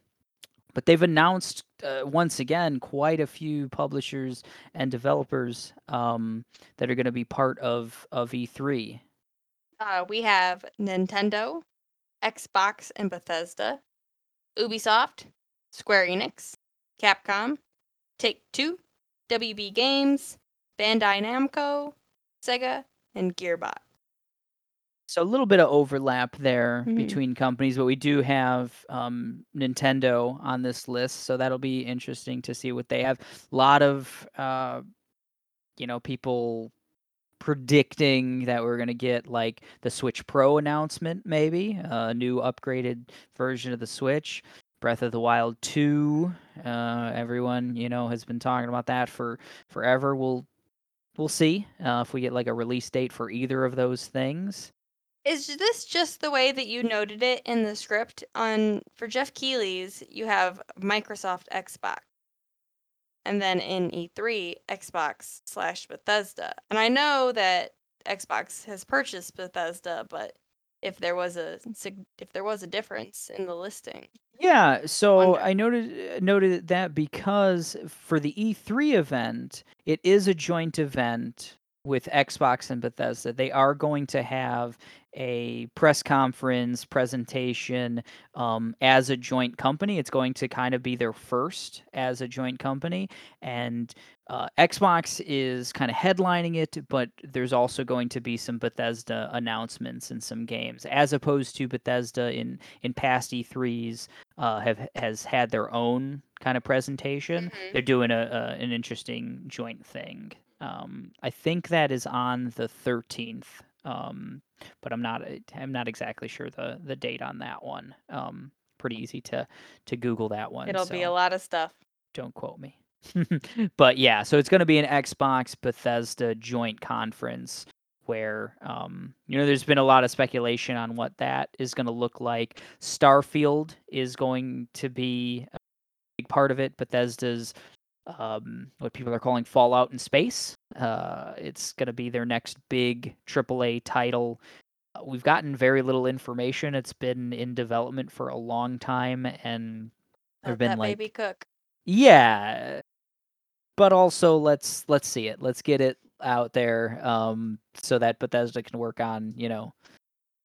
but they've announced uh, once again quite a few publishers and developers um, that are going to be part of of E3. Uh, we have Nintendo, Xbox and Bethesda, Ubisoft, Square Enix, Capcom, Take Two, WB Games, Bandai Namco, Sega, and Gearbox. So a little bit of overlap there Mhm. between companies, but we do have um, Nintendo on this list, so that'll be interesting to see what they have. A lot of uh, you know, people predicting that we're going to get like the Switch Pro announcement, maybe a new upgraded version of the Switch. Breath of the Wild 2. Uh, everyone, you know, has been talking about that for forever. We'll we'll see uh, if we get like a release date for either of those things. Is this just the way that you noted it in the script? On for Geoff Keighley's, you have Microsoft Xbox, and then in E3, Xbox slash Bethesda. And I know that Xbox has purchased Bethesda, but if there was a if there was a difference in the listing. Yeah, so I noted uh, noted that because for the E3 event, it is a joint event with Xbox and Bethesda. They are going to have a press conference presentation um, as a joint company. It's going to kind of be their first as a joint company, and uh, Xbox is kind of headlining it, but there's also going to be some Bethesda announcements and some games, as opposed to Bethesda in in past E3s uh, have has had their own kind of presentation. Mm-hmm. They're doing a, a, an interesting joint thing. Um, I think that is on the 13th, um, but I'm not I'm not exactly sure the the date on that one. Um, pretty easy to to Google that one. It'll so be a lot of stuff. Don't quote me. [LAUGHS] but yeah, so it's going to be an Xbox Bethesda joint conference where um, you know there's been a lot of speculation on what that is going to look like. Starfield is going to be a big part of it. Bethesda's um, what people are calling Fallout in Space. Uh, it's going to be their next big AAA title. Uh, we've gotten very little information. It's been in development for a long time, and there've been like baby cook. Yeah, but also let's let's see it. Let's get it out there, um, so that Bethesda can work on you know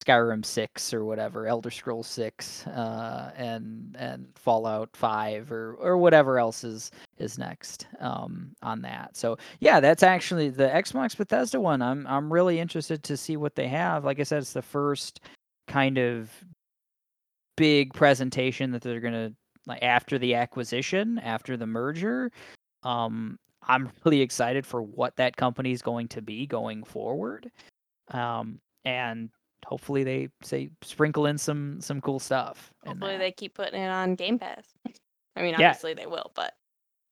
Skyrim six or whatever, Elder Scrolls six, uh, and and Fallout five or or whatever else is is next um, on that. So yeah, that's actually the Xbox Bethesda one. I'm I'm really interested to see what they have. Like I said, it's the first kind of big presentation that they're gonna like after the acquisition, after the merger. Um, I'm really excited for what that company is going to be going forward. Um, and hopefully they say sprinkle in some some cool stuff. Hopefully they keep putting it on Game Pass. I mean, Yeah. obviously they will, but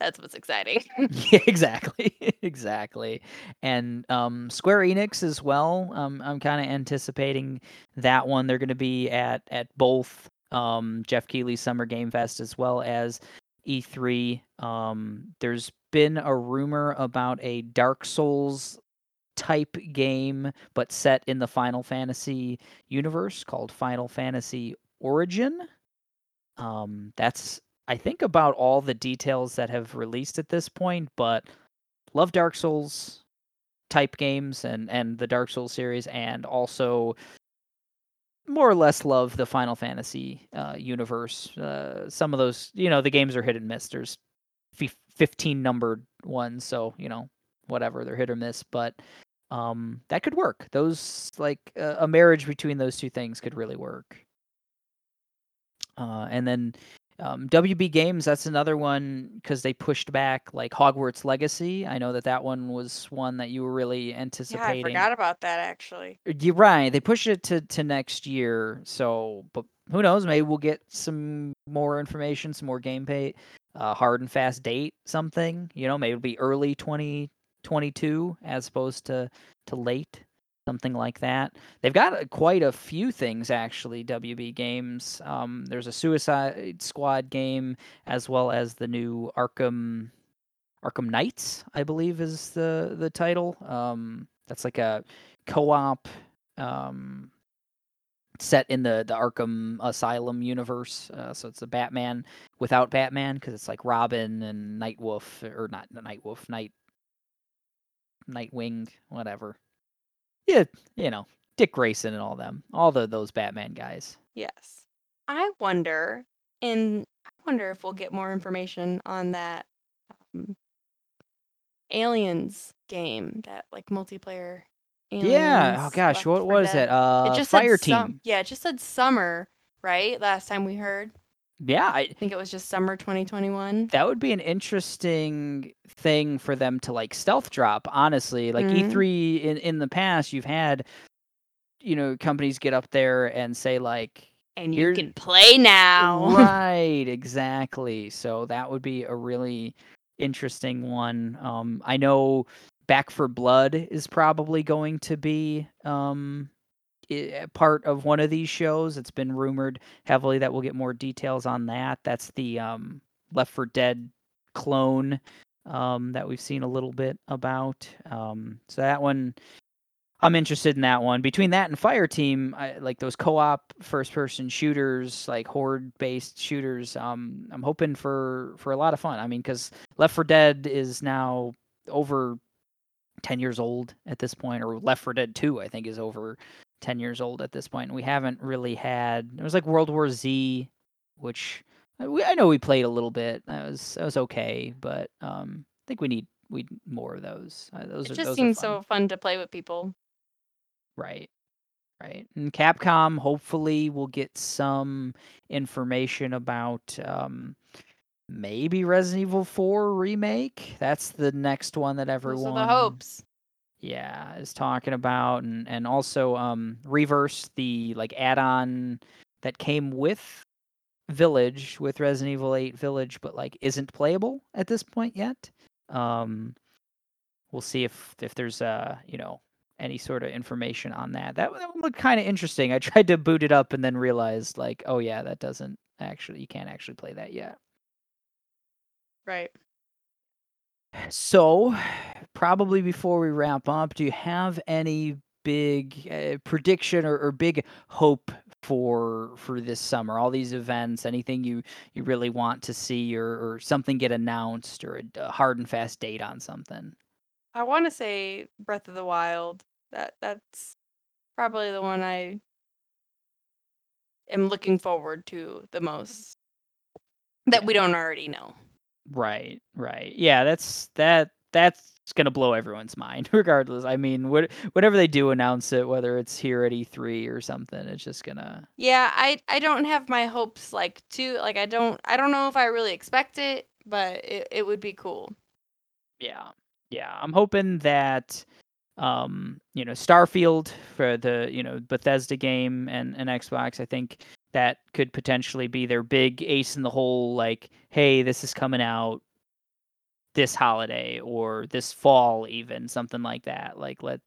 that's what's exciting. [LAUGHS] yeah, exactly, [LAUGHS] exactly. And um, Square Enix as well. Um, I'm kind of anticipating that one. They're going to be at at both um, Geoff Keighley Summer Game Fest as well as E3. Um, there's been a rumor about a Dark Souls type game, but set in the Final Fantasy universe called Final Fantasy Origin. Um, that's I think about all the details that have released at this point, but love Dark Souls type games and and the Dark Souls series, and also more or less love the Final Fantasy uh, universe. Uh, some of those, you know, the games are hit and miss. There's f- 15 numbered ones, so you know, whatever they're hit or miss, but um, that could work. Those like uh, a marriage between those two things could really work. Uh, and then um, WB Games, that's another one because they pushed back like Hogwarts Legacy. I know that that one was one that you were really anticipating. yeah, I forgot about that actually. You're right. They pushed it to, to next year. So, but who knows? Maybe we'll get some more information, some more gameplay, uh, hard and fast date, something. You know, maybe it'll be early 2022 as opposed to to late, something like that. They've got uh, quite a few things actually. WB Games. Um, there's a Suicide Squad game as well as the new Arkham Arkham Knights, I believe is the the title. Um, that's like a co-op um, set in the the Arkham Asylum universe. Uh, so it's a Batman without Batman because it's like Robin and Nightwolf or not the Nightwolf, Night Nightwing, whatever. Yeah, you know Dick Grayson and all them, all the those Batman guys. Yes. I wonder, and I wonder if we'll get more information on that um, Aliens game, that like multiplayer. Yeah. Oh gosh, what 4 was Dead. it? Uh, it just Fire said sum- Team. yeah, it just said summer, right? Last time we heard. Yeah, I I think it was just summer 2021. that would be an interesting thing for them to like stealth drop, honestly. Like Mhm. E3 in in the past, you've had you know, companies get up there and say like And you Here- can play now. [LAUGHS] Right, exactly. So that would be a really interesting one. Um, I know Back 4 Blood is probably going to be um, part of one of these shows. It's been rumored heavily that we'll get more details on that. That's the um, Left 4 Dead clone um, that we've seen a little bit about. Um, so that one I'm interested in that one. Between that and Fire Team, like those co-op first-person shooters, like horde-based shooters, um, I'm hoping for for a lot of fun. I mean, because Left 4 Dead is now over 10 years old at this point, or Left 4 Dead 2, I think, is over 10 years old at this point. And we haven't really had. It was like World War Z, which I, we, I know we played a little bit. That was that was okay, but um, I think we need we more of those. Uh, those It are just those are seems fun. so fun to play with people. Right. Right. And Capcom hopefully will get some information about um maybe Resident Evil 4 remake. That's the next one that Those everyone are the hopes. Yeah, is talking about and and also um Re:Verse the like add-on that came with Village with Resident Evil 8 Village but like isn't playable at this point yet. Um we'll see if if there's uh, you know, any sort of information on that. That, that would look kind of interesting. I [LAUGHS] tried to boot it up and then realized like, oh yeah, that doesn't actually you can't actually play that yet. Right. So, probably before we wrap up, do you have any big uh, prediction or, or big hope for for this summer? All these events, anything you you really want to see, or, or something get announced, or a, a hard and fast date on something? I want to say Breath of the Wild. That that's probably the one I am looking forward to the most. That we don't already know. Right, right. Yeah, that's that that's gonna blow everyone's mind, [LAUGHS] regardless. I mean, what whatever they do announce it, whether it's here at E3 or something, it's just gonna Yeah, I I don't have my hopes like too like I don't I don't know if I really expect it, but it, it would be cool. yeah. Yeah. I'm hoping that um, you know, Starfield for the, you know, Bethesda game and, and Xbox, I think that could potentially be their big ace in the hole, like, hey, this is coming out this holiday or this fall even, something like that. Like let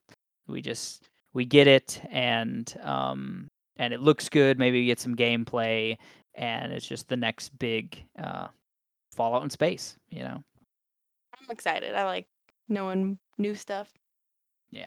we just we get it and um and it looks good, maybe we get some gameplay and it's just the next big uh Fallout in space, you know. I'm excited. I like knowing new stuff. Yeah.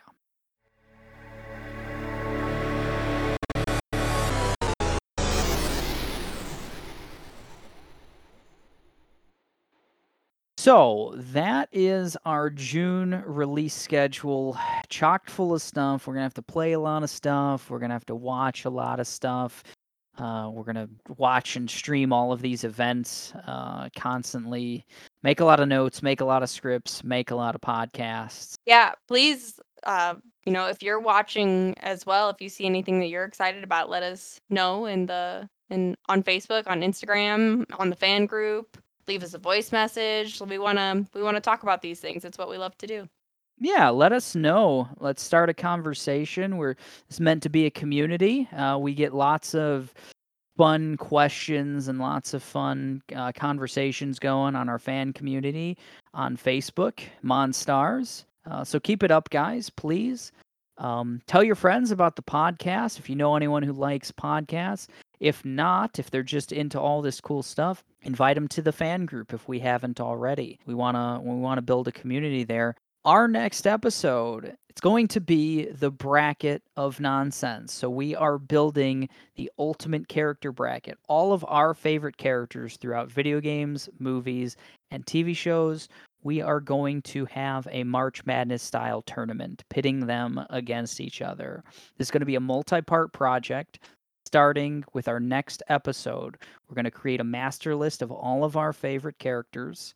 So that is our June release schedule, [SIGHS] chocked full of stuff. We're gonna have to play a lot of stuff. We're gonna have to watch a lot of stuff. Uh, we're gonna watch and stream all of these events uh, constantly. Make a lot of notes, make a lot of scripts, make a lot of podcasts. Yeah, please uh you know, if you're watching as well, if you see anything that you're excited about, let us know in the in on Facebook, on Instagram, on the fan group. Leave us a voice message. We want to we want to talk about these things. It's what we love to do. Yeah, let us know. Let's start a conversation. We're it's meant to be a community. Uh, we get lots of fun questions and lots of fun uh, conversations going on our fan community on Facebook, Monstars. Uh, so keep it up, guys, please. Um, tell your friends about the podcast if you know anyone who likes podcasts. If not, if they're just into all this cool stuff, invite them to the fan group if we haven't already. We wanna we wanna build a community there. Our next episode it's going to be the bracket of nonsense. So we are building the ultimate character bracket. All of our favorite characters throughout video games movies and tv shows we are going to have a march madness style tournament pitting them against each other. This is going to be a multi-part project starting with our next episode we're going to create a master list of all of our favorite characters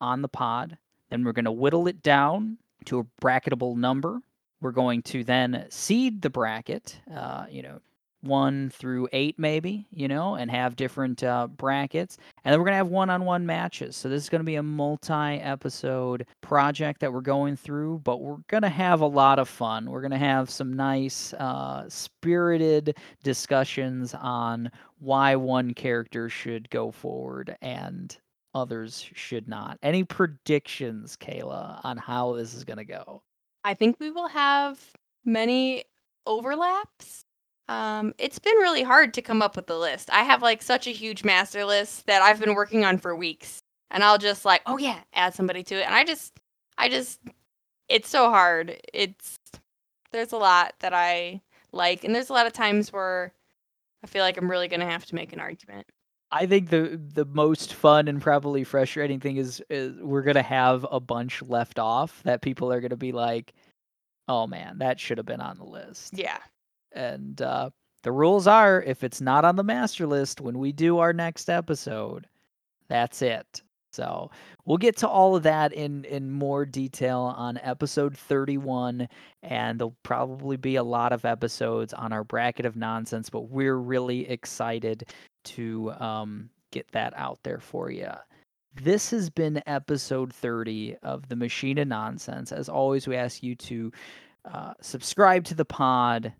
on the pod then we're going to whittle it down to a bracketable number. We're going to then seed the bracket. Uh, you know, one through eight, maybe, you know, and have different uh, brackets. And then we're going to have one on one matches. So this is going to be a multi episode project that we're going through, but we're going to have a lot of fun. We're going to have some nice, uh, spirited discussions on why one character should go forward and others should not. Any predictions, Kayla, on how this is going to go? I think we will have many overlaps um, it's been really hard to come up with the list. I have like such a huge master list that I've been working on for weeks. And I'll just like, oh yeah, add somebody to it. And I just I just it's so hard. It's there's a lot that I like and there's a lot of times where I feel like I'm really going to have to make an argument. I think the the most fun and probably frustrating thing is, is we're gonna have a bunch left off that people are gonna be like, "Oh man, that should have been on the list." Yeah, and uh, the rules are if it's not on the master list when we do our next episode, that's it. So we'll get to all of that in in more detail on episode 31, and there'll probably be a lot of episodes on our bracket of nonsense. But we're really excited to um, get that out there for you. This has been episode 30 of the Machine of Nonsense. As always, we ask you to uh, subscribe to the pod,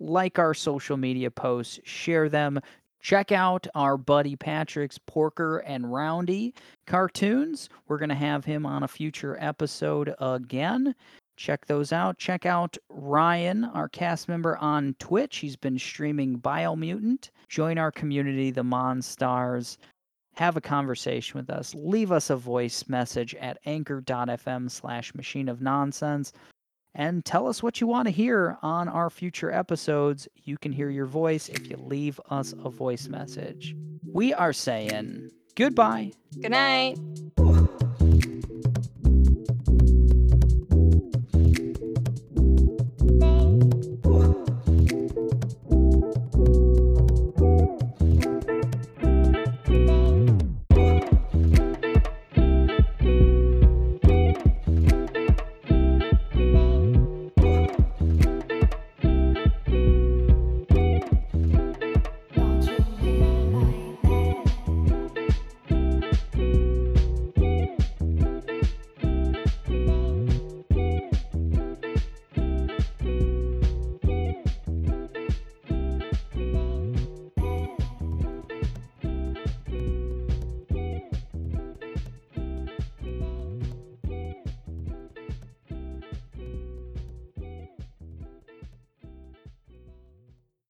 like our social media posts, share them. Check out our buddy Patrick's Porker and Roundy cartoons. We're going to have him on a future episode again. Check those out. Check out Ryan, our cast member on Twitch. He's been streaming Biomutant. Join our community, the Monstars. Have a conversation with us. Leave us a voice message at anchor.fm slash machine of nonsense and tell us what you want to hear on our future episodes. You can hear your voice if you leave us a voice message. We are saying goodbye. Good night.